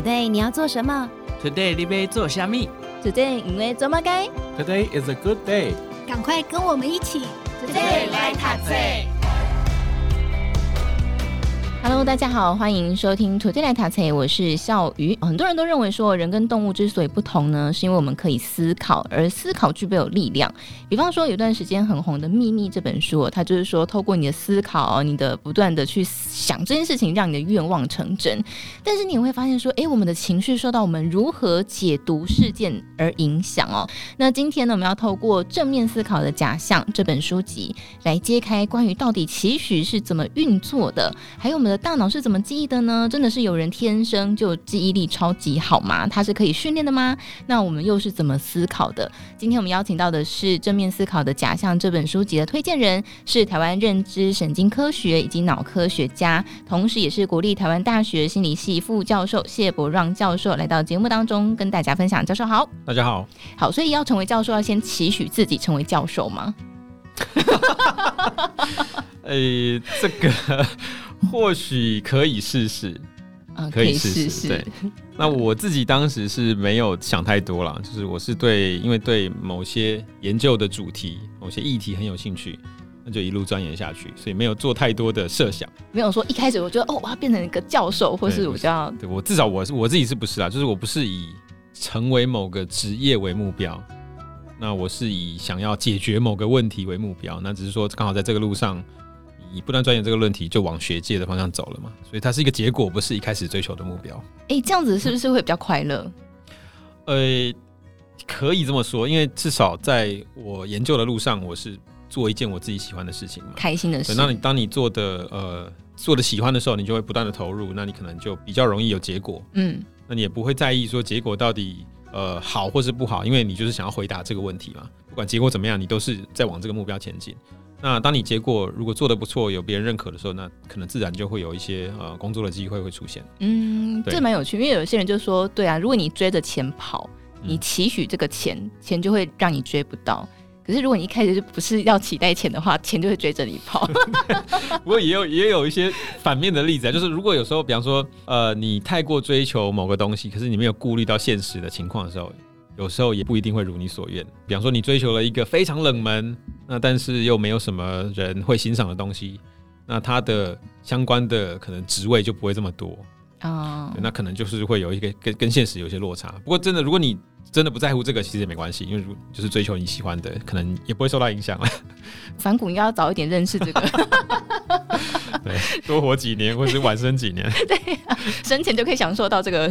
Today 你要做什么？Today 你要做虾米？Today 因为做么该？Today is a good day。赶快跟我们一起，Today 来读册。Hello，大家好，欢迎收听《Today 来塔菜》，我是笑鱼。很多人都认为说，人跟动物之所以不同呢，是因为我们可以思考，而思考具备有力量。比方说，有段时间很红的《秘密》这本书，它就是说，透过你的思考，你的不断的去想这件事情，让你的愿望成真。但是你会发现说，诶，我们的情绪受到我们如何解读事件而影响哦。那今天呢，我们要透过《正面思考的假象》这本书籍来揭开关于到底期许是怎么运作的，还有我们。的大脑是怎么记忆的呢？真的是有人天生就记忆力超级好吗？它是可以训练的吗？那我们又是怎么思考的？今天我们邀请到的是《正面思考的假象》这本书籍的推荐人，是台湾认知神经科学以及脑科学家，同时也是国立台湾大学心理系副教授谢伯让教授，来到节目当中跟大家分享。教授好，大家好，好，所以要成为教授，要先期许自己成为教授吗？呃、欸，这个。或许可以试试，可以试试。对，那我自己当时是没有想太多啦，就是我是对，因为对某些研究的主题、某些议题很有兴趣，那就一路钻研下去，所以没有做太多的设想。没有说一开始我觉得哦，我要变成一个教授，或是我就要……对，我至少我是我自己是不是啊？就是我不是以成为某个职业为目标，那我是以想要解决某个问题为目标。那只是说刚好在这个路上。你不断钻研这个论题，就往学界的方向走了嘛？所以它是一个结果，不是一开始追求的目标。哎、欸，这样子是不是会比较快乐？呃，可以这么说，因为至少在我研究的路上，我是做一件我自己喜欢的事情嘛，开心的事。那你当你做的呃做的喜欢的时候，你就会不断的投入，那你可能就比较容易有结果。嗯，那你也不会在意说结果到底呃好或是不好，因为你就是想要回答这个问题嘛。不管结果怎么样，你都是在往这个目标前进。那当你结果如果做得不错，有别人认可的时候，那可能自然就会有一些呃工作的机会会出现。嗯，这蛮有趣，因为有些人就说，对啊，如果你追着钱跑，你期许这个钱，嗯，钱就会让你追不到。可是如果你一开始就不是要期待钱的话，钱就会追着你跑。不过也有也有一些反面的例子啊，就是如果有时候，比方说，呃，你太过追求某个东西，可是你没有顾虑到现实的情况的时候。有时候也不一定会如你所愿。比方说，你追求了一个非常冷门，那但是又没有什么人会欣赏的东西，那它的相关的可能职位就不会这么多啊。那可能就是会有一个跟跟现实有些落差。不过真的，如果你真的不在乎这个，其实也没关系，因为如就是追求你喜欢的，可能也不会受到影响了。反骨应该要早一点认识这个。对，多活几年，或者是晚生几年，对、啊，生前就可以享受到这个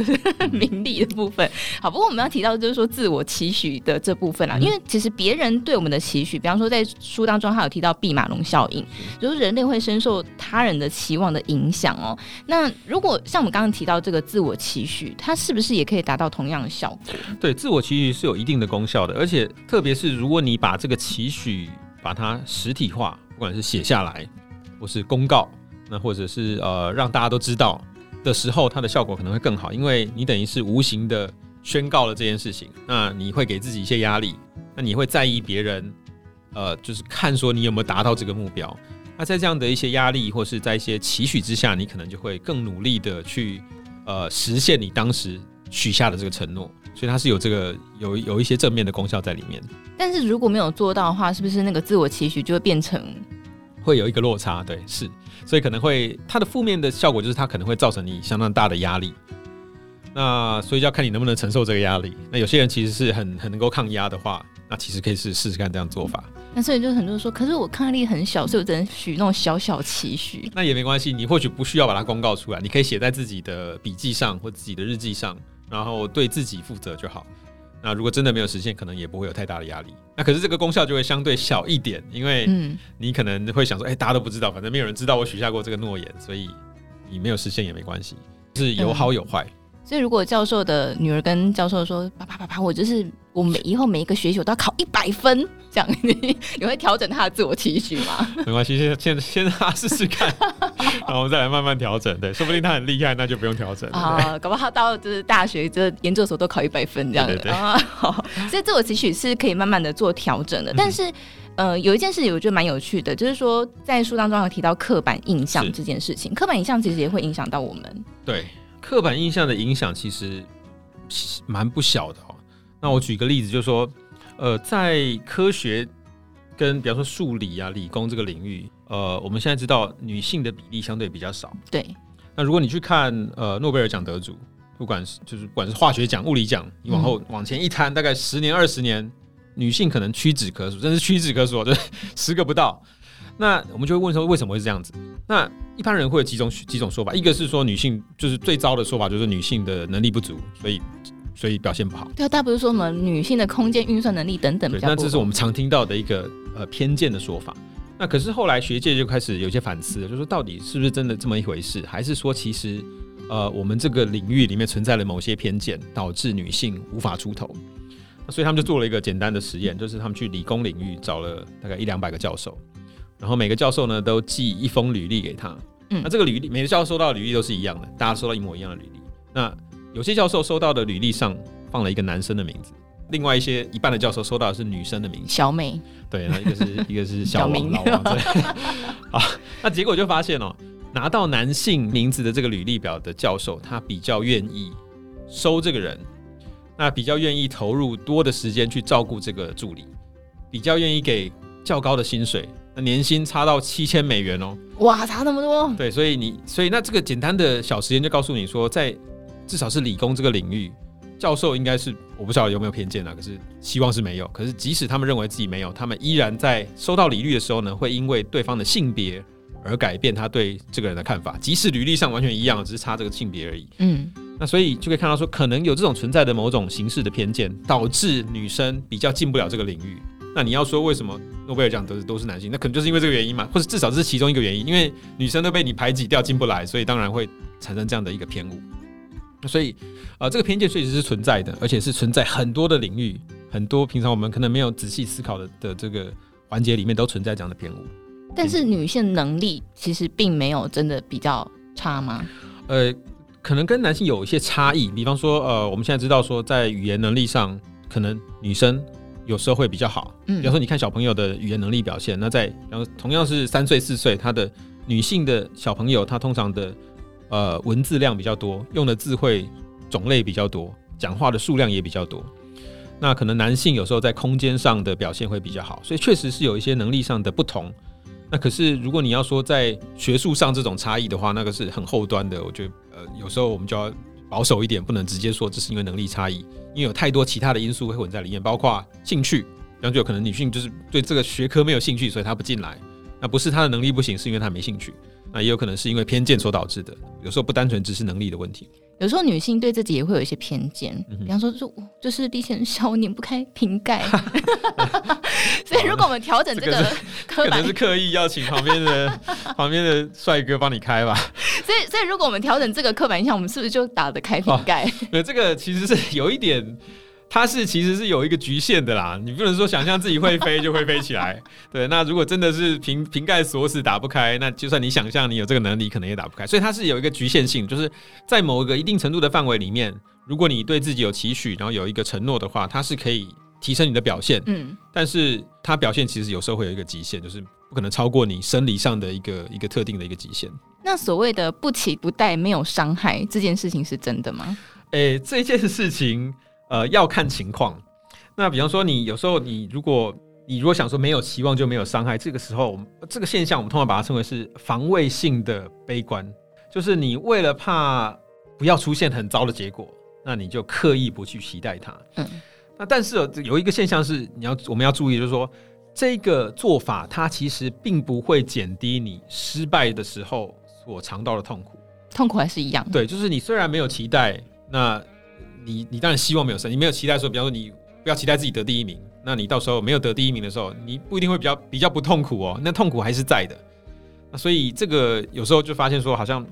名利的部分。好，不过我们要提到就是说自我期许的这部分啦，嗯、因为其实别人对我们的期许，比方说在书当中，他有提到毕马龙效应，就是人类会深受他人的期望的影响哦。那如果像我们刚刚提到这个自我期许，它是不是也可以达到同样的效果？对，自我期许是有一定的功效的，而且特别是如果你把这个期许把它实体化，不管是写下来或是公告。那或者是呃让大家都知道的时候，它的效果可能会更好，因为你等于是无形的宣告了这件事情。那你会给自己一些压力，那你会在意别人，呃，就是看说你有没有达到这个目标。那在这样的一些压力或是在一些期许之下，你可能就会更努力的去呃实现你当时许下的这个承诺。所以它是有这个有有一些正面的功效在里面。但是如果没有做到的话，是不是那个自我期许就会变成？会有一个落差，对，是，所以可能会它的负面的效果就是它可能会造成你相当大的压力。那所以就要看你能不能承受这个压力。那有些人其实是很很能够抗压的话，那其实可以试试试看这样做法。那所以就很多人说，可是我抗压力很小，所以我只能许那种小小期许。那也没关系，你或许不需要把它公告出来，你可以写在自己的笔记上或自己的日记上，然后对自己负责就好。那如果真的没有实现，可能也不会有太大的压力。那可是这个功效就会相对小一点，因为你可能会想说，哎、大家都不知道，反正没有人知道我许下过这个诺言，所以你没有实现也没关系，是有好有坏。所以，如果教授的女儿跟教授说：“爸爸，爸爸，我就是我每以后每一个学习我都要考一百分。”这样你 你会调整他的自我期许吗？没关系，先先先让他试试看，然后我们再来慢慢调整。对，说不定他很厉害，那就不用调整啊。搞不好到就是大学这研究所都考一百分这样子。对对对啊。好，所以自我期许是可以慢慢的做调整的。但是，呃，有一件事情我觉得蛮有趣的，就是说在书当中有提到刻板印象这件事情。刻板印象其实也会影响到我们。对。刻板印象的影响其实蛮不小的哦。那我举个例子，就是说，呃，在科学跟比方说数理啊、理工这个领域，呃，我们现在知道女性的比例相对比较少。对。那如果你去看呃诺贝尔奖得主，不管是就是不管是化学奖、物理奖，你往后往前一摊，大概十年、二十年，女性可能屈指可数，真是屈指可数，就是十个不到。那我们就会问说，为什么会是这样子？那一般人会有几种几种说法，一个是说女性就是最糟的说法，就是女性的能力不足，所以所以表现不好。对啊，大家不是说什么女性的空间运算能力等等比较。对，那这是我们常听到的一个呃偏见的说法。那可是后来学界就开始有些反思了，就是说到底是不是真的这么一回事，还是说其实呃我们这个领域里面存在了某些偏见，导致女性无法出头？那所以他们就做了一个简单的实验，就是他们去理工领域找了大概一两百个教授，然后每个教授呢都寄一封履历给他。嗯，那这个履历每个教授收到的履历都是一样的，大家收到一模一样的履历。那有些教授收到的履历上放了一个男生的名字。另外一些一半的教授收到的是女生的名字，小美，对，那一个是一个是小明老王，对，好，那结果就发现哦，拿到男性名字的这个履历表的教授，他比较愿意收这个人，那比较愿意投入多的时间去照顾这个助理，比较愿意给较高的薪水，那年薪差到七千美元哦，哇，差那么多，对，所以你所以那这个简单的小实验就告诉你说，在至少是理工这个领域。教授应该是我不知道有没有偏见啊，可是希望是没有。可是即使他们认为自己没有，他们依然在收到履历的时候呢，会因为对方的性别而改变他对这个人的看法。即使履历上完全一样，只是差这个性别而已。嗯，那所以就可以看到说，可能有这种存在的某种形式的偏见，导致女生比较进不了这个领域。那你要说为什么诺贝尔奖得的都是男性，那可能就是因为这个原因嘛，或者至少这是其中一个原因，因为女生都被你排挤掉，进不来，所以当然会产生这样的一个偏误。所以，呃，这个偏见确实是存在的，而且是存在很多的领域，很多平常我们可能没有仔细思考的的这个环节里面都存在这样的偏误。但是女性能力其实并没有真的比较差吗？呃，可能跟男性有一些差异。比方说，呃，我们现在知道说，在语言能力上，可能女生有时候会比较好。嗯，比方说，你看小朋友的语言能力表现，那在然后同样是三岁四岁，他的女性的小朋友，他通常的。呃，文字量比较多，用的字汇种类比较多，讲话的数量也比较多。那可能男性有时候在空间上的表现会比较好，所以确实是有一些能力上的不同。那可是如果你要说在学术上这种差异的话，那个是很后端的。我觉得呃，有时候我们就要保守一点，不能直接说这是因为能力差异，因为有太多其他的因素会混在里面，包括兴趣，比方说有可能女性就是对这个学科没有兴趣，所以她不进来。那不是她的能力不行，是因为她没兴趣。那也有可能是因为偏见所导致的，有时候不单纯只是能力的问题。有时候女性对自己也会有一些偏见，嗯、比方说就就是力气很小，拧不开瓶盖。所以如果我们调整这个，可能是刻意要请旁边的 旁边的帅哥帮你开吧。所以所以如果我们调整这个刻板印象，我们是不是就打得开瓶盖？那、哦、这个其实是有一点。它是其实是有一个局限的啦，你不能说想象自己会飞就会飞起来。对，那如果真的是瓶瓶盖锁死打不开，那就算你想象你有这个能力，可能也打不开。所以它是有一个局限性，就是在某一个一定程度的范围里面，如果你对自己有期许，然后有一个承诺的话，它是可以提升你的表现。嗯，但是它表现其实有时候会有一个极限，就是不可能超过你生理上的一个一个特定的一个极限。那所谓的不期不待没有伤害这件事情是真的吗？诶、欸，这件事情。呃，要看情况。那比方说，你有时候你如果你如果想说没有期望就没有伤害，这个时候这个现象我们通常把它称为是防卫性的悲观，就是你为了怕不要出现很糟的结果，那你就刻意不去期待它。嗯。那但是有一个现象是你要我们要注意，就是说这个做法它其实并不会减低你失败的时候所尝到的痛苦，痛苦还是一样。对，就是你虽然没有期待，那。你你当然希望没有生，你没有期待说，比方说你不要期待自己得第一名，那你到时候没有得第一名的时候，你不一定会比较比较不痛苦哦，那痛苦还是在的。那所以这个有时候就发现说，好像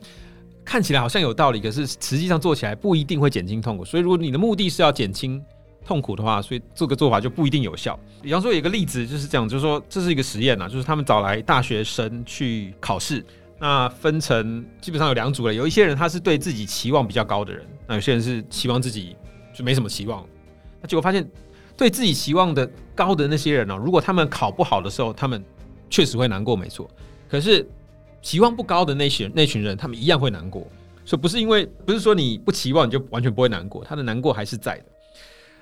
看起来好像有道理，可是实际上做起来不一定会减轻痛苦。所以如果你的目的是要减轻痛苦的话，所以这个做法就不一定有效。比方说有一个例子就是这样，就是说这是一个实验啊，就是他们找来大学生去考试。那分成基本上有两组了，有一些人他是对自己期望比较高的人，那有些人是期望自己就没什么期望。那结果发现，对自己期望的高的那些人呢，如果他们考不好的时候，他们确实会难过，没错。可是期望不高的那些那群人，他们一样会难过。所以不是因为不是说你不期望你就完全不会难过，他的难过还是在的。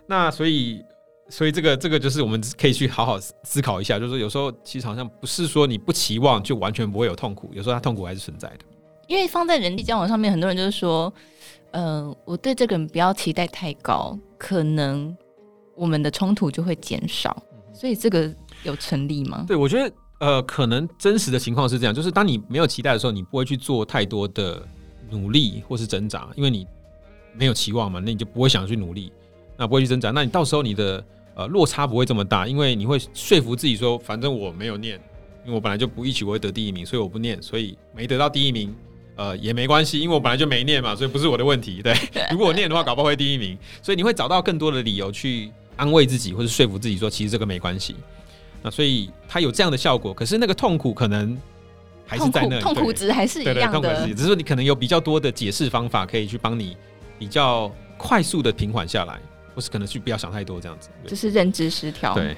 那所以所以这个这个就是我们可以去好好思考一下，就是有时候其实好像不是说你不期望就完全不会有痛苦，有时候他痛苦还是存在的。因为放在人际交往上面，很多人就是说，呃，我对这个人不要期待太高，可能我们的冲突就会减少。所以这个有成立吗？对，我觉得呃，可能真实的情况是这样，就是当你没有期待的时候，你不会去做太多的努力或是挣扎，因为你没有期望嘛，那你就不会想去努力，那不会去挣扎，那你到时候你的呃落差不会这么大，因为你会说服自己说，反正我没有念，因为我本来就不一起我会得第一名，所以我不念，所以没得到第一名。呃，也没关系，因为我本来就没念嘛，所以不是我的问题。对，如果我念的话，搞不好会第一名。所以你会找到更多的理由去安慰自己，或者说服自己说，其实这个没关系。那所以它有这样的效果，可是那个痛苦可能还是在那里，痛苦，值还是一样的。只是说你可能有比较多的解释方法可以去帮你比较快速的平缓下来。或是可能去不要想太多这样子，就是认知失调。对，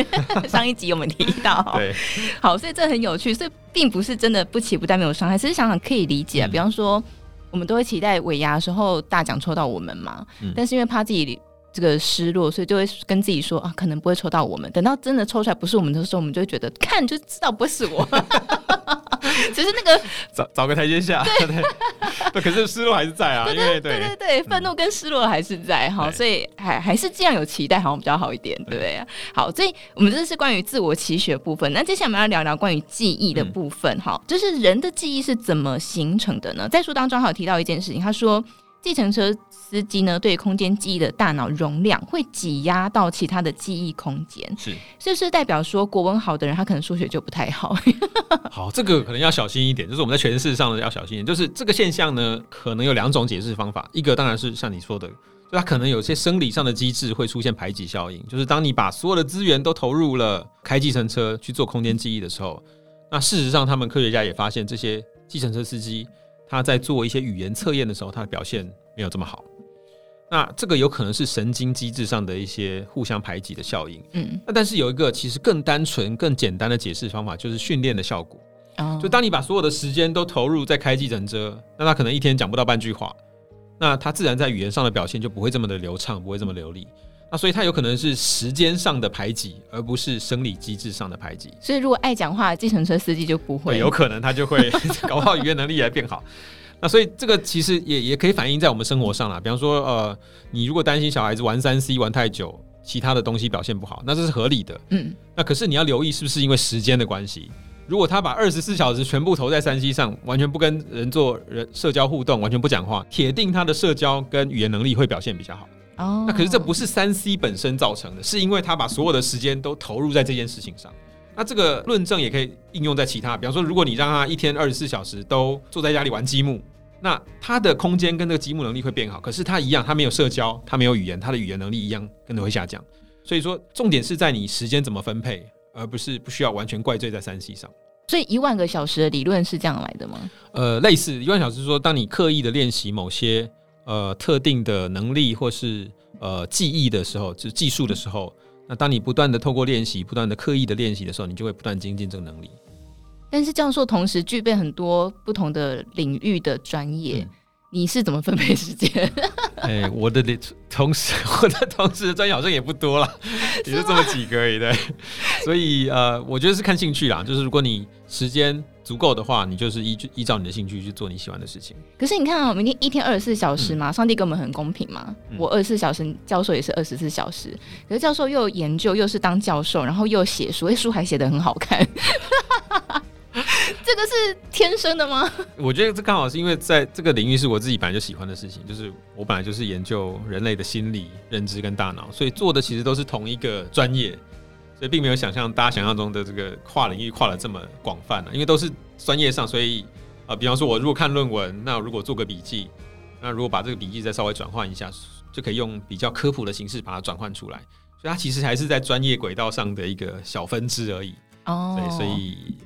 上一集我们提到，对，好，所以这很有趣，所以并不是真的不期不待没有伤害，其实想想可以理解啊。嗯、比方说，我们都会期待尾牙的时候大奖抽到我们嘛，嗯、但是因为怕自己这个失落，所以就会跟自己说啊，可能不会抽到我们。等到真的抽出来不是我们的时候，我们就会觉得看就知道不是我。只是那个找找个台阶下，对，对，可是失落还是在啊，因为对对对，愤怒跟失落还是在哈，所以还还是这样有期待好像比较好一点，对不对？好，所以我们这是关于自我期许的部分，那接下来我们要聊聊关于记忆的部分哈，就是人的记忆是怎么形成的呢？在书当中还有提到一件事情，他说。计程车司机呢，对空间记忆的大脑容量会挤压到其他的记忆空间，是，是不是代表说国文好的人他可能数学就不太好？好，这个可能要小心一点，就是我们在诠释上呢要小心一点，就是这个现象呢，可能有两种解释方法，一个当然是像你说的，就它可能有些生理上的机制会出现排挤效应，就是当你把所有的资源都投入了开计程车去做空间记忆的时候，那事实上他们科学家也发现这些计程车司机。他在做一些语言测验的时候，他的表现没有这么好。那这个有可能是神经机制上的一些互相排挤的效应。嗯，那但是有一个其实更单纯、更简单的解释方法，就是训练的效果。哦，就当你把所有的时间都投入在开计程车，那他可能一天讲不到半句话，那他自然在语言上的表现就不会这么的流畅，不会这么流利。那所以它有可能是时间上的排挤，而不是生理机制上的排挤。所以如果爱讲话，计程车司机就不会。有可能他就会 搞不好语言能力也变好。那所以这个其实也也可以反映在我们生活上啦。比方说，呃，你如果担心小孩子玩三 C 玩太久，其他的东西表现不好，那这是合理的。嗯。那可是你要留意是不是因为时间的关系？如果他把二十四小时全部投在三 C 上，完全不跟人做人社交互动，完全不讲话，铁定他的社交跟语言能力会表现比较好。哦，那可是这不是三 C 本身造成的，是因为他把所有的时间都投入在这件事情上。那这个论证也可以应用在其他，比方说，如果你让他一天二十四小时都坐在家里玩积木，那他的空间跟那个积木能力会变好。可是他一样，他没有社交，他没有语言，他的语言能力一样跟着会下降。所以说，重点是在你时间怎么分配，而不是不需要完全怪罪在三 C 上。所以一万个小时的理论是这样来的吗？呃，类似一万小时说，当你刻意的练习某些。呃，特定的能力或是呃记忆的时候，就是技术的时候，那当你不断的透过练习，不断的刻意的练习的时候，你就会不断精进这个能力。但是教授同时具备很多不同的领域的专业。嗯你是怎么分配时间？哎、欸，我的同时，我的同时的专业好像也不多了，也就这么几个而已。对，所以呃，我觉得是看兴趣啦。就是如果你时间足够的话，你就是依依照你的兴趣去做你喜欢的事情。可是你看啊，我们一天一天二十四小时嘛，嗯、上帝给我们很公平嘛。嗯、我二十四小时，教授也是二十四小时。可是教授又有研究，又是当教授，然后又写书，书还写的很好看。这个是天生的吗？我觉得这刚好是因为在这个领域是我自己本来就喜欢的事情，就是我本来就是研究人类的心理、认知跟大脑，所以做的其实都是同一个专业，所以并没有想象大家想象中的这个跨领域跨的这么广泛啊，因为都是专业上，所以啊、呃，比方说我如果看论文，那如果做个笔记，那如果把这个笔记再稍微转换一下，就可以用比较科普的形式把它转换出来，所以它其实还是在专业轨道上的一个小分支而已。哦，对，所以。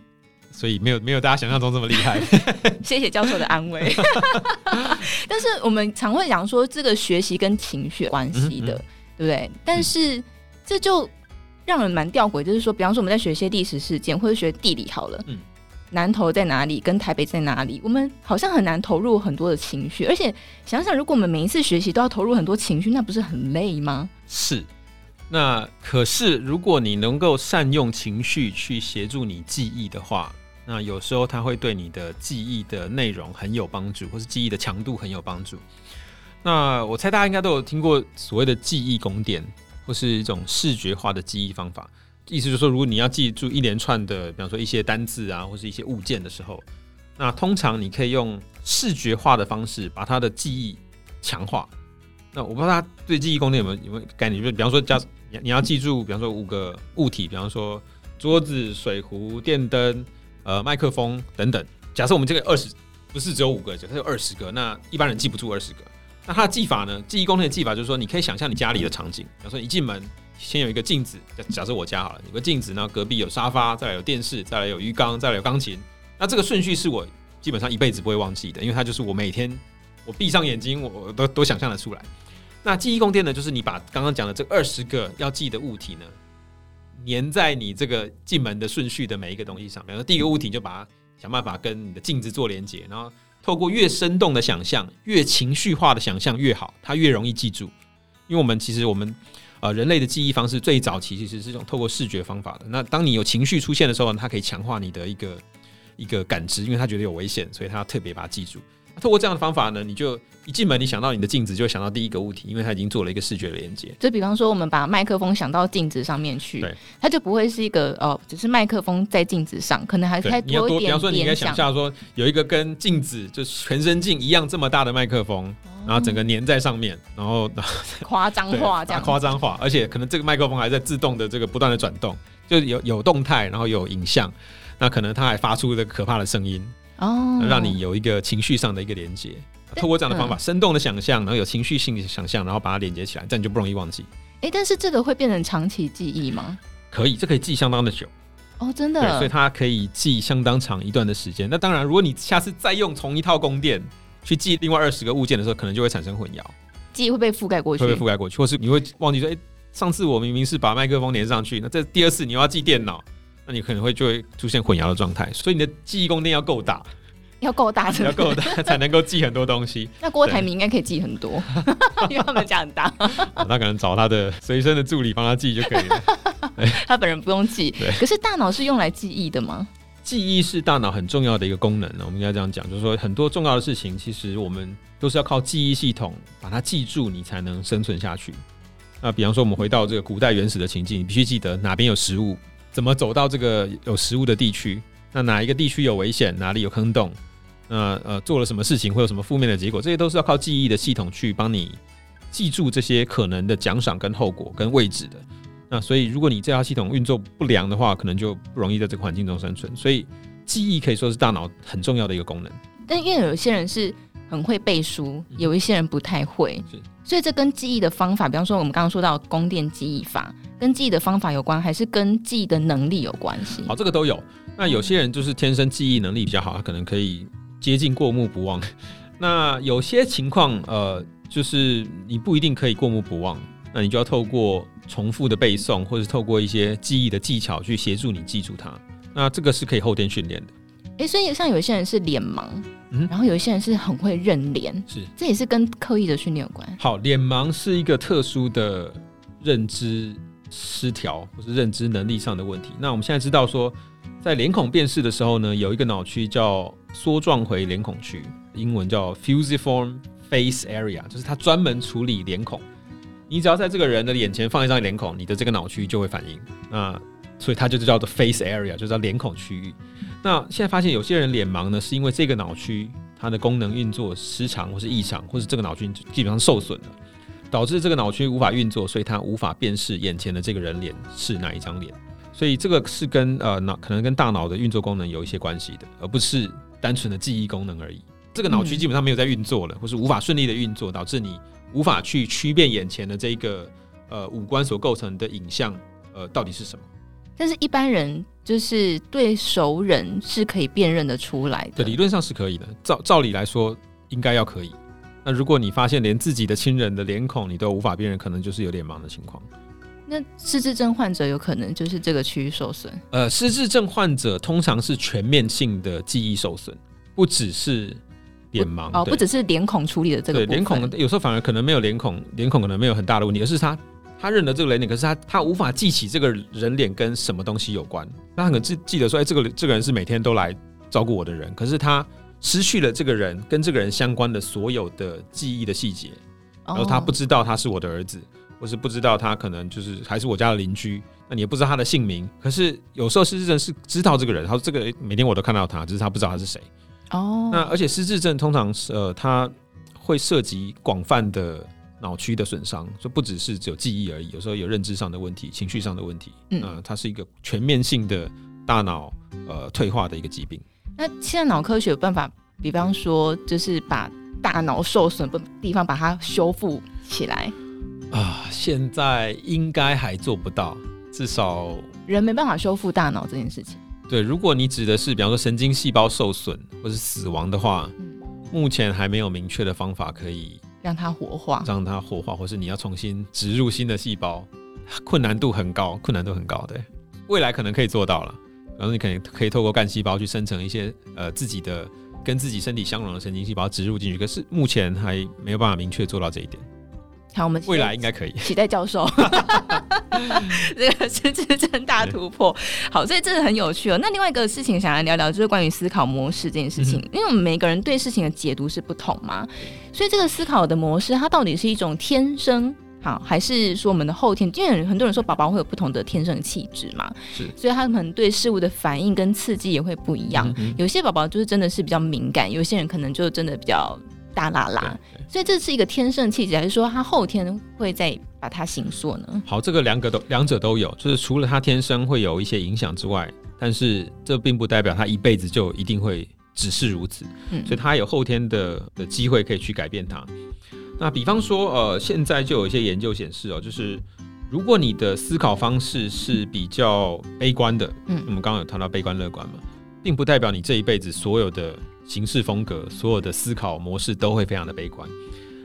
所以没有没有大家想象中这么厉害。谢谢教授的安慰。但是我们常会讲说，这个学习跟情绪关系的，嗯嗯对不对？但是这就让人蛮吊诡，就是说，比方说我们在学一些历史事件或者学地理好了，嗯，南投在哪里，跟台北在哪里，我们好像很难投入很多的情绪。而且想想，如果我们每一次学习都要投入很多情绪，那不是很累吗？是。那可是，如果你能够善用情绪去协助你记忆的话，那有时候它会对你的记忆的内容很有帮助，或是记忆的强度很有帮助。那我猜大家应该都有听过所谓的记忆宫殿，或是一种视觉化的记忆方法。意思就是说，如果你要记住一连串的，比方说一些单字啊，或是一些物件的时候，那通常你可以用视觉化的方式把它的记忆强化。那我不知道大家对记忆宫殿有没有有没有概念？就比方说，假你你要记住，比方说五个物体，比方说桌子、水壶、电灯、呃麦克风等等。假设我们这个二十不是只有五个，假设有二十个，那一般人记不住二十个。那它的记法呢？记忆宫殿的记法就是说，你可以想象你家里的场景，比方说一进门。先有一个镜子，假设我家好了，有个镜子，然后隔壁有沙发，再来有电视，再来有鱼缸，再来有钢琴。那这个顺序是我基本上一辈子不会忘记的，因为它就是我每天我闭上眼睛，我都都想象得出来。那记忆宫殿呢，就是你把刚刚讲的这二十个要记的物体呢，粘在你这个进门的顺序的每一个东西上。比方说第一个物体，就把它想办法跟你的镜子做连接，然后透过越生动的想象，越情绪化的想象越好，它越容易记住。因为我们其实我们。呃，人类的记忆方式最早期其实是这种透过视觉方法的。那当你有情绪出现的时候呢，它可以强化你的一个一个感知，因为它觉得有危险，所以它要特别把它记住。透过这样的方法呢，你就一进门，你想到你的镜子，就会想到第一个物体，因为它已经做了一个视觉的连接。就比方说，我们把麦克风想到镜子上面去，对，它就不会是一个哦，只是麦克风在镜子上，可能还太多一点点。比方说，你应该想象说，有一个跟镜子就全身镜一样这么大的麦克风。然后整个粘在上面，然后 夸张化这样，夸张化，而且可能这个麦克风还在自动的这个不断的转动，就有有动态，然后有影像，那可能它还发出这个可怕的声音哦，让你有一个情绪上的一个连接。透过这样的方法，生动的想象，然后有情绪性的想象，然后把它连接起来，这样你就不容易忘记。哎，但是这个会变成长期记忆吗？可以，这可以记相当的久哦，真的。对，所以它可以记相当长一段的时间。那当然，如果你下次再用同一套宫殿。去记另外二十个物件的时候，可能就会产生混淆，记忆会被覆盖过去，会被覆盖过去，或是你会忘记说，哎、欸，上次我明明是把麦克风连上去，那这第二次你又要记电脑，那你可能会就会出现混淆的状态。所以你的记忆宫殿要够大，要够大，要够大才能够记很多东西。那郭台铭应该可以记很多，因为他们家很大，那可能找他的随身的助理帮他记就可以了，他本人不用记。可是大脑是用来记忆的吗？记忆是大脑很重要的一个功能呢，我们应该这样讲，就是说很多重要的事情，其实我们都是要靠记忆系统把它记住，你才能生存下去。那比方说，我们回到这个古代原始的情境，你必须记得哪边有食物，怎么走到这个有食物的地区，那哪一个地区有危险，哪里有坑洞，那呃做了什么事情会有什么负面的结果，这些都是要靠记忆的系统去帮你记住这些可能的奖赏跟后果跟位置的。那所以，如果你这套系统运作不良的话，可能就不容易在这个环境中生存。所以，记忆可以说是大脑很重要的一个功能。但因为有些人是很会背书，有一些人不太会，是。所以这跟记忆的方法，比方说我们刚刚说到宫殿记忆法，跟记忆的方法有关，还是跟记忆的能力有关系？好，这个都有。那有些人就是天生记忆能力比较好，他可能可以接近过目不忘。那有些情况，呃，就是你不一定可以过目不忘。那你就要透过重复的背诵，或者是透过一些记忆的技巧去协助你记住它。那这个是可以后天训练的。诶，所以像有些人是脸盲，嗯，然后有一些人是很会认脸，是，这也是跟刻意的训练有关。好，脸盲是一个特殊的认知失调或是认知能力上的问题。那我们现在知道说，在脸孔辨识的时候呢，有一个脑区叫梭状回脸孔区，英文叫 fusiform face area，就是它专门处理脸孔。你只要在这个人的眼前放一张脸孔，你的这个脑区就会反应。那所以它就是叫做 face area，就叫脸孔区域。那现在发现有些人脸盲呢，是因为这个脑区它的功能运作失常，或是异常，或是这个脑区基本上受损了，导致这个脑区无法运作，所以它无法辨识眼前的这个人脸是哪一张脸。所以这个是跟呃脑可能跟大脑的运作功能有一些关系的，而不是单纯的记忆功能而已。这个脑区基本上没有在运作了，或是无法顺利的运作，导致你。无法去区辨眼前的这个呃五官所构成的影像，呃到底是什么？但是一般人就是对熟人是可以辨认得出来的。对，理论上是可以的。照照理来说，应该要可以。那如果你发现连自己的亲人的脸孔你都无法辨认，可能就是有脸盲的情况。那失智症患者有可能就是这个区域受损？呃，失智症患者通常是全面性的记忆受损，不只是脸盲哦，不只是脸孔处理的这个对脸孔，有时候反而可能没有脸孔，脸孔可能没有很大的问题，而是他他认得这个人脸，可是他他无法记起这个人脸跟什么东西有关。他可能记记得说，哎，这个这个人是每天都来照顾我的人，可是他失去了这个人跟这个人相关的所有的记忆的细节，然后他不知道他是我的儿子。或是不知道他可能就是还是我家的邻居，那你也不知道他的姓名。可是有时候失智症是知道这个人，他说这个每天我都看到他，只是他不知道他是谁。哦，那而且失智症通常是呃，他会涉及广泛的脑区的损伤，就不只是只有记忆而已，有时候有认知上的问题、情绪上的问题。嗯，呃，它是一个全面性的大脑呃退化的一个疾病。那现在脑科学有办法，比方说就是把大脑受损的地方把它修复起来。啊，现在应该还做不到，至少人没办法修复大脑这件事情。对，如果你指的是比方说神经细胞受损或是死亡的话，嗯，目前还没有明确的方法可以让它活化，让它活化，或是你要重新植入新的细胞，困难度很高，困难度很高。对，未来可能可以做到了，然后你可以可以透过干细胞去生成一些呃自己的跟自己身体相容的神经细胞植入进去，可是目前还没有办法明确做到这一点。好，我们未来应该可以 期待教授 这个是真正大突破。好，所以这是很有趣哦。那另外一个事情想来聊聊，就是关于思考模式这件事情。嗯、因为我们每个人对事情的解读是不同嘛，所以这个思考的模式，它到底是一种天生好，还是说我们的后天？因为很多人说宝宝会有不同的天生气质嘛，是，所以他们对事物的反应跟刺激也会不一样。有些宝宝就是真的是比较敏感，有些人可能就真的比较。大啦啦，所以这是一个天生气质，还是说他后天会再把它形塑呢？好，这个两个都两者都有，就是除了他天生会有一些影响之外，但是这并不代表他一辈子就一定会只是如此，嗯，所以他有后天的的机会可以去改变它。那比方说，呃，现在就有一些研究显示哦，就是如果你的思考方式是比较悲观的，嗯，我们刚刚有谈到悲观乐观嘛，并不代表你这一辈子所有的。行事风格，所有的思考模式都会非常的悲观。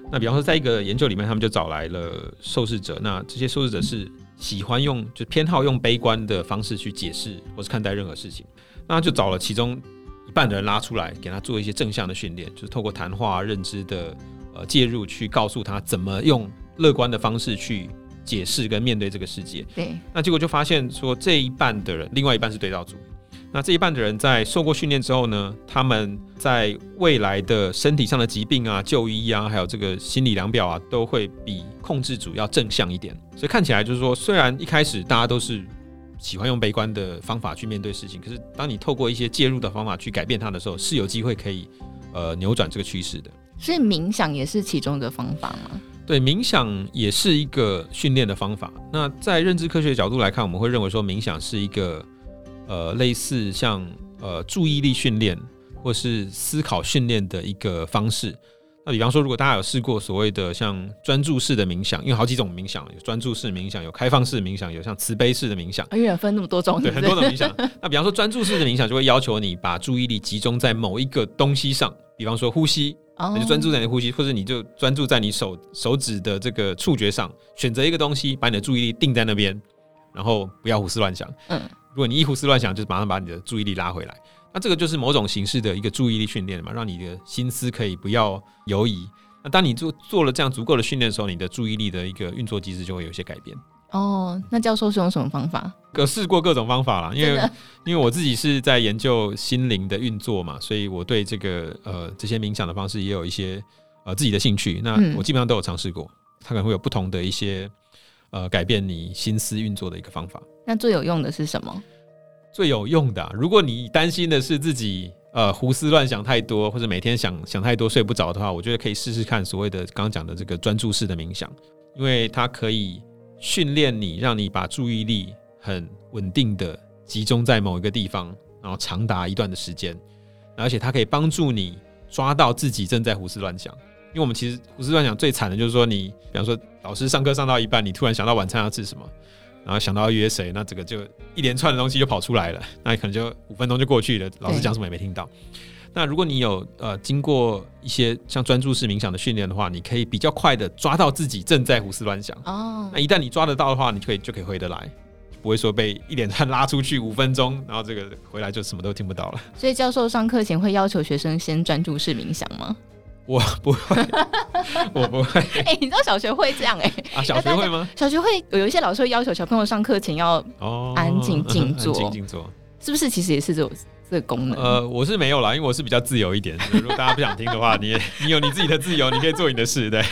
那比方说，在一个研究里面，他们就找来了受试者。那这些受试者是喜欢用，就偏好用悲观的方式去解释或是看待任何事情。那就找了其中一半的人拉出来，给他做一些正向的训练，就是透过谈话、认知的呃介入，去告诉他怎么用乐观的方式去解释跟面对这个世界。对。那结果就发现说，这一半的人，另外一半是对照组。那这一半的人在受过训练之后呢，他们在未来的身体上的疾病啊、就医啊，还有这个心理量表啊，都会比控制组要正向一点。所以看起来就是说，虽然一开始大家都是喜欢用悲观的方法去面对事情，可是当你透过一些介入的方法去改变它的时候，是有机会可以呃扭转这个趋势的。所以冥想也是其中的方法吗？对，冥想也是一个训练的方法。那在认知科学的角度来看，我们会认为说冥想是一个。呃，类似像呃注意力训练或是思考训练的一个方式。那比方说，如果大家有试过所谓的像专注式的冥想，因为好几种冥想，有专注式冥想，有开放式冥想，有像慈悲式的冥想，哎呀，分那么多种？对，很多种冥想。那比方说，专注式的冥想就会要求你把注意力集中在某一个东西上，比方说呼吸，你就专注在你的呼吸，或者你就专注在你手手指的这个触觉上，选择一个东西，把你的注意力定在那边，然后不要胡思乱想。嗯。如果你一胡思乱想，就是马上把你的注意力拉回来，那这个就是某种形式的一个注意力训练嘛，让你的心思可以不要游移。那当你做做了这样足够的训练的时候，你的注意力的一个运作机制就会有一些改变。哦，那教授是用什么方法？有试过各种方法啦，因为因为我自己是在研究心灵的运作嘛，所以我对这个呃这些冥想的方式也有一些呃自己的兴趣。那我基本上都有尝试过，它可能会有不同的一些。呃，改变你心思运作的一个方法。那最有用的是什么？最有用的啊，如果你担心的是自己呃胡思乱想太多，或者每天想想太多睡不着的话，我觉得可以试试看所谓的刚刚讲的这个专注式的冥想，因为它可以训练你，让你把注意力很稳定的集中在某一个地方，然后长达一段的时间，而且它可以帮助你抓到自己正在胡思乱想。因为我们其实胡思乱想最惨的就是说，你比方说老师上课上到一半，你突然想到晚餐要吃什么，然后想到要约谁，那这个就一连串的东西就跑出来了，那你可能就五分钟就过去了，老师讲什么也没听到。那如果你有呃经过一些像专注式冥想的训练的话，你可以比较快的抓到自己正在胡思乱想。哦，那一旦你抓得到的话，你可以就可以回得来，不会说被一连串拉出去五分钟，然后这个回来就什么都听不到了。所以教授上课前会要求学生先专注式冥想吗？我不会，我不会。哎、欸，你知道小学会这样哎、欸？啊，小学会吗？小学会有一些老师会要求小朋友上课前要安静静坐，安静静坐，是不是？其实也是这种。这个功能，呃，我是没有啦，因为我是比较自由一点。如果大家不想听的话，你你有你自己的自由，你可以做你的事，对。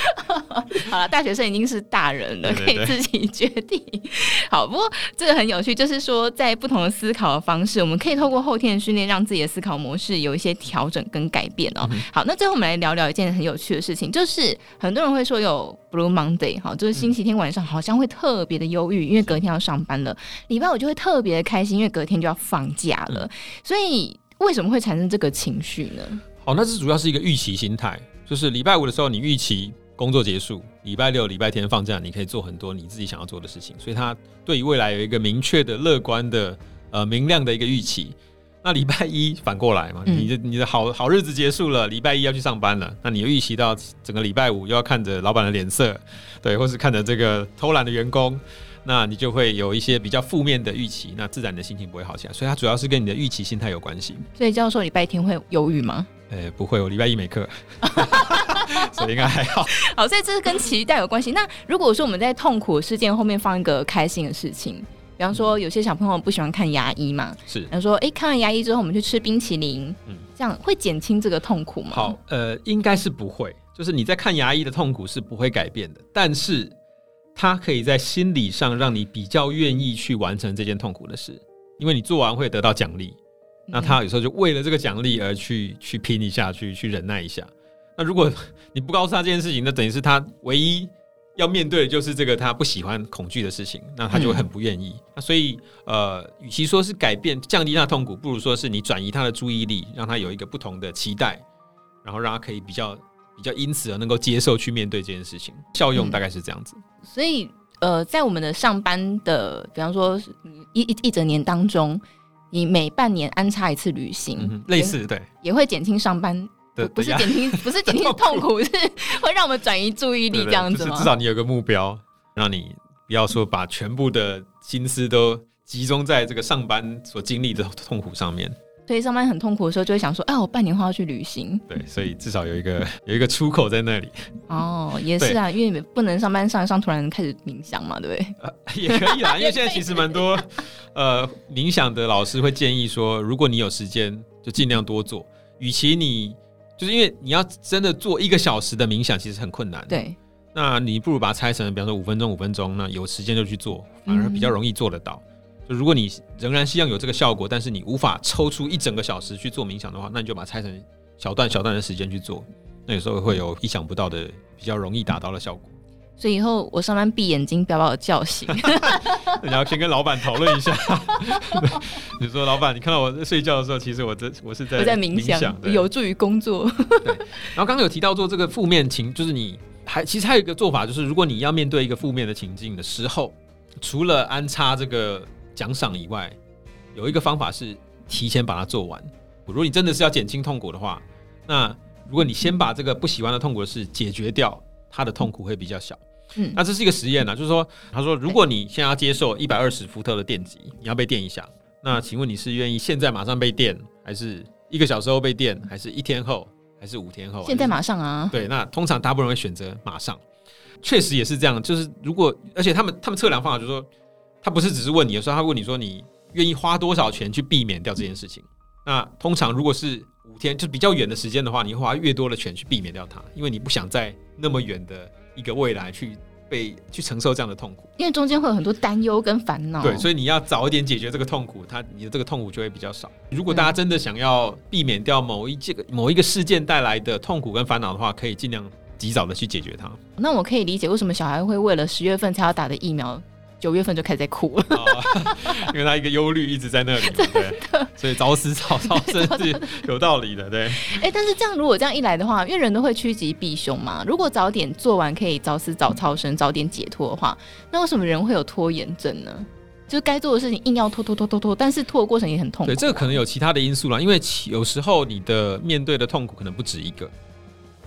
好了，大学生已经是大人了，对对对，可以自己决定。好，不过这个很有趣，就是说在不同的思考的方式，我们可以透过后天的训练，让自己的思考模式有一些调整跟改变哦。嗯、好，那最后我们来聊聊一件很有趣的事情，就是很多人会说有 Blue Monday，好，就是星期天晚上好像会特别的忧郁，因为隔天要上班了。礼拜五就会特别的开心，因为隔天就要放假了，所以。所以为什么会产生这个情绪呢？好，那这主要是一个预期心态，就是礼拜五的时候你预期工作结束，礼拜六、礼拜天放假，你可以做很多你自己想要做的事情，所以他对于未来有一个明确的、乐观的、呃明亮的一个预期。那礼拜一反过来嘛，你的你的好好日子结束了，礼拜一要去上班了，那你又预期到整个礼拜五又要看着老板的脸色，对，或是看着这个偷懒的员工。那你就会有一些比较负面的预期，那自然你的心情不会好起来。所以它主要是跟你的预期心态有关系。所以教授礼拜天会忧郁吗？呃、欸，不会，我礼拜一没课，所以应该还好。好，所以这是跟期待有关系。那如果说我们在痛苦事件后面放一个开心的事情，比方说有些小朋友不喜欢看牙医嘛，是，然后说哎、欸，看完牙医之后我们去吃冰淇淋，嗯，这样会减轻这个痛苦吗？好，呃，应该是不会，就是你在看牙医的痛苦是不会改变的，但是。他可以在心理上让你比较愿意去完成这件痛苦的事，因为你做完会得到奖励。那他有时候就为了这个奖励而去去拼一下，去去忍耐一下。那如果你不告诉他这件事情，那等于是他唯一要面对的就是这个他不喜欢恐惧的事情，那他就会很不愿意。那所以呃，与其说是改变降低他的痛苦，不如说是你转移他的注意力，让他有一个不同的期待，然后让他可以比较。比较因此而能够接受去面对这件事情，效用大概是这样子。嗯、所以，呃，在我们的上班的，比方说一一一整年当中，你每半年安插一次旅行，嗯、类似对，也会减轻上班的，不是减轻，不是减轻 痛苦，是会让我们转移注意力这样子吗？对对，就是至少你有个目标，让你不要说把全部的心思都集中在这个上班所经历的痛苦上面。所以上班很痛苦的时候，就会想说：“哎，我半年后要去旅行。”对，所以至少有一个有一个出口在那里。哦，也是啊，因为不能上班上一上，突然开始冥想嘛，对不对？呃，也可以啦，因为现在其实蛮多呃冥想的老师会建议说，如果你有时间，就尽量多做。与其你就是因为你要真的做一个小时的冥想，其实很困难。对，那你不如把它拆成，比方说五分钟、五分钟，那有时间就去做，反而比较容易做得到。嗯就如果你仍然希望有这个效果，但是你无法抽出一整个小时去做冥想的话，那你就把它拆成小段小段的时间去做。那有时候会有意想不到的、比较容易达到的效果。所以以后我上班闭眼睛，不要把我叫醒。你要先跟老板讨论一下。你说老板，你看到我在睡觉的时候，其实我这我是在我在冥想，有助于工作。对。然后刚刚有提到做这个负面情，就是你还其实还有一个做法，就是如果你要面对一个负面的情境的时候，除了安插这个。奖赏以外，有一个方法是提前把它做完。如果你真的是要减轻痛苦的话，那如果你先把这个不喜欢的痛苦的事解决掉，它的痛苦会比较小。嗯，那这是一个实验呢，就是说，他说，如果你现在要接受一百二十伏特的电极，你要被电一下，那请问你是愿意现在马上被电，还是一个小时后被电，还是一天后，还是五天后？现在马上啊？对，那通常大部分人会选择马上。确实也是这样，就是如果而且他们他们测量方法就是说。他不是只是问你有时候，他问你说你愿意花多少钱去避免掉这件事情。那通常如果是五天，就比较远的时间的话，你会花越多的钱去避免掉它，因为你不想在那么远的一个未来去被去承受这样的痛苦。因为中间会有很多担忧跟烦恼。对，所以你要早一点解决这个痛苦，它你的这个痛苦就会比较少。如果大家真的想要避免掉某一这个某一个事件带来的痛苦跟烦恼的话，可以尽量及早的去解决它。那我可以理解为什么小孩会为了十月份才要打的疫苗。九月份就开始在哭了，哦，因为他一个忧虑一直在那里，对，所以早死早 超生是有道理的，对。哎，但是这样如果这样一来的话，因为人都会趋吉避凶嘛，如果早点做完可以早死早超生，早点解脱的话，那为什么人会有拖延症呢？就是该做的事情硬要拖拖拖拖拖，但是拖的过程也很痛苦。对，这个可能有其他的因素啦，因为有时候你的面对的痛苦可能不止一个。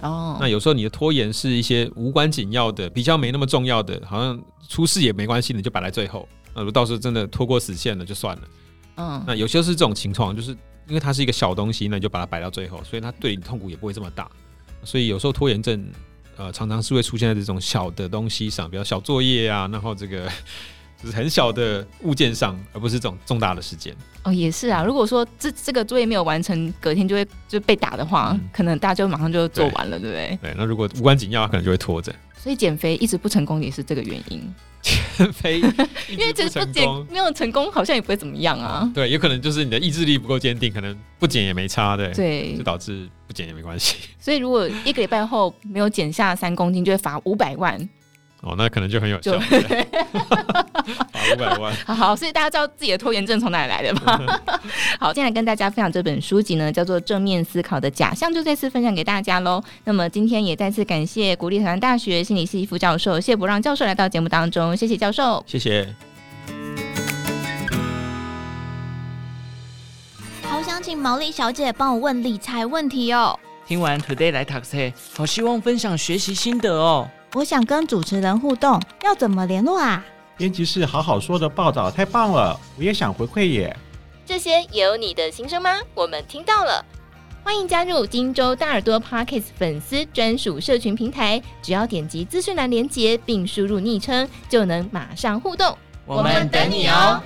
哦，那有时候你的拖延是一些无关紧要的，比较没那么重要的，好像出事也没关系，你就摆在最后。那如果到时候真的拖过死线了，就算了。嗯，那有些是这种情况，就是因为它是一个小东西，那你就把它摆到最后，所以它对你痛苦也不会这么大。所以有时候拖延症，呃，常常是会出现在这种小的东西上，比如小作业啊，然后这个。就是很小的物件上，而不是这种重大的事件。哦，也是啊。如果说这这个作业没有完成，隔天就会就被打的话，嗯、可能大家就马上就做完了，对，对不对？对。那如果无关紧要，可能就会拖着。所以减肥一直不成功也是这个原因。减肥 因为这不减没有成功，好像也不会怎么样啊。对，有可能就是你的意志力不够坚定，可能不减也没差，的。对。就导致不减也没关系。所以如果一个礼拜后没有减下三公斤，就会罚五百万。哦，那可能就很有效，对 罚五百万。好好，所以大家知道自己的拖延症从哪里来的吗？好，接下来跟大家分享这本书籍呢，叫做《正面思考的假象》，就再次分享给大家喽。那么今天也再次感谢国立台湾大学心理系副教授谢伯让教授来到节目当中，谢谢教授，谢谢。好想请毛利小姐帮我问理财问题哦。听完 Today 来 Taxi，，好希望分享学习心得哦。我想跟主持人互动，要怎么联络啊？编辑室好好说的报道太棒了，我也想回馈耶。这些也有你的心声吗？我们听到了，欢迎加入荆州大耳朵 Podcast 粉丝专属社群平台，只要点击资讯栏连接并输入昵称，就能马上互动。我们等你哦。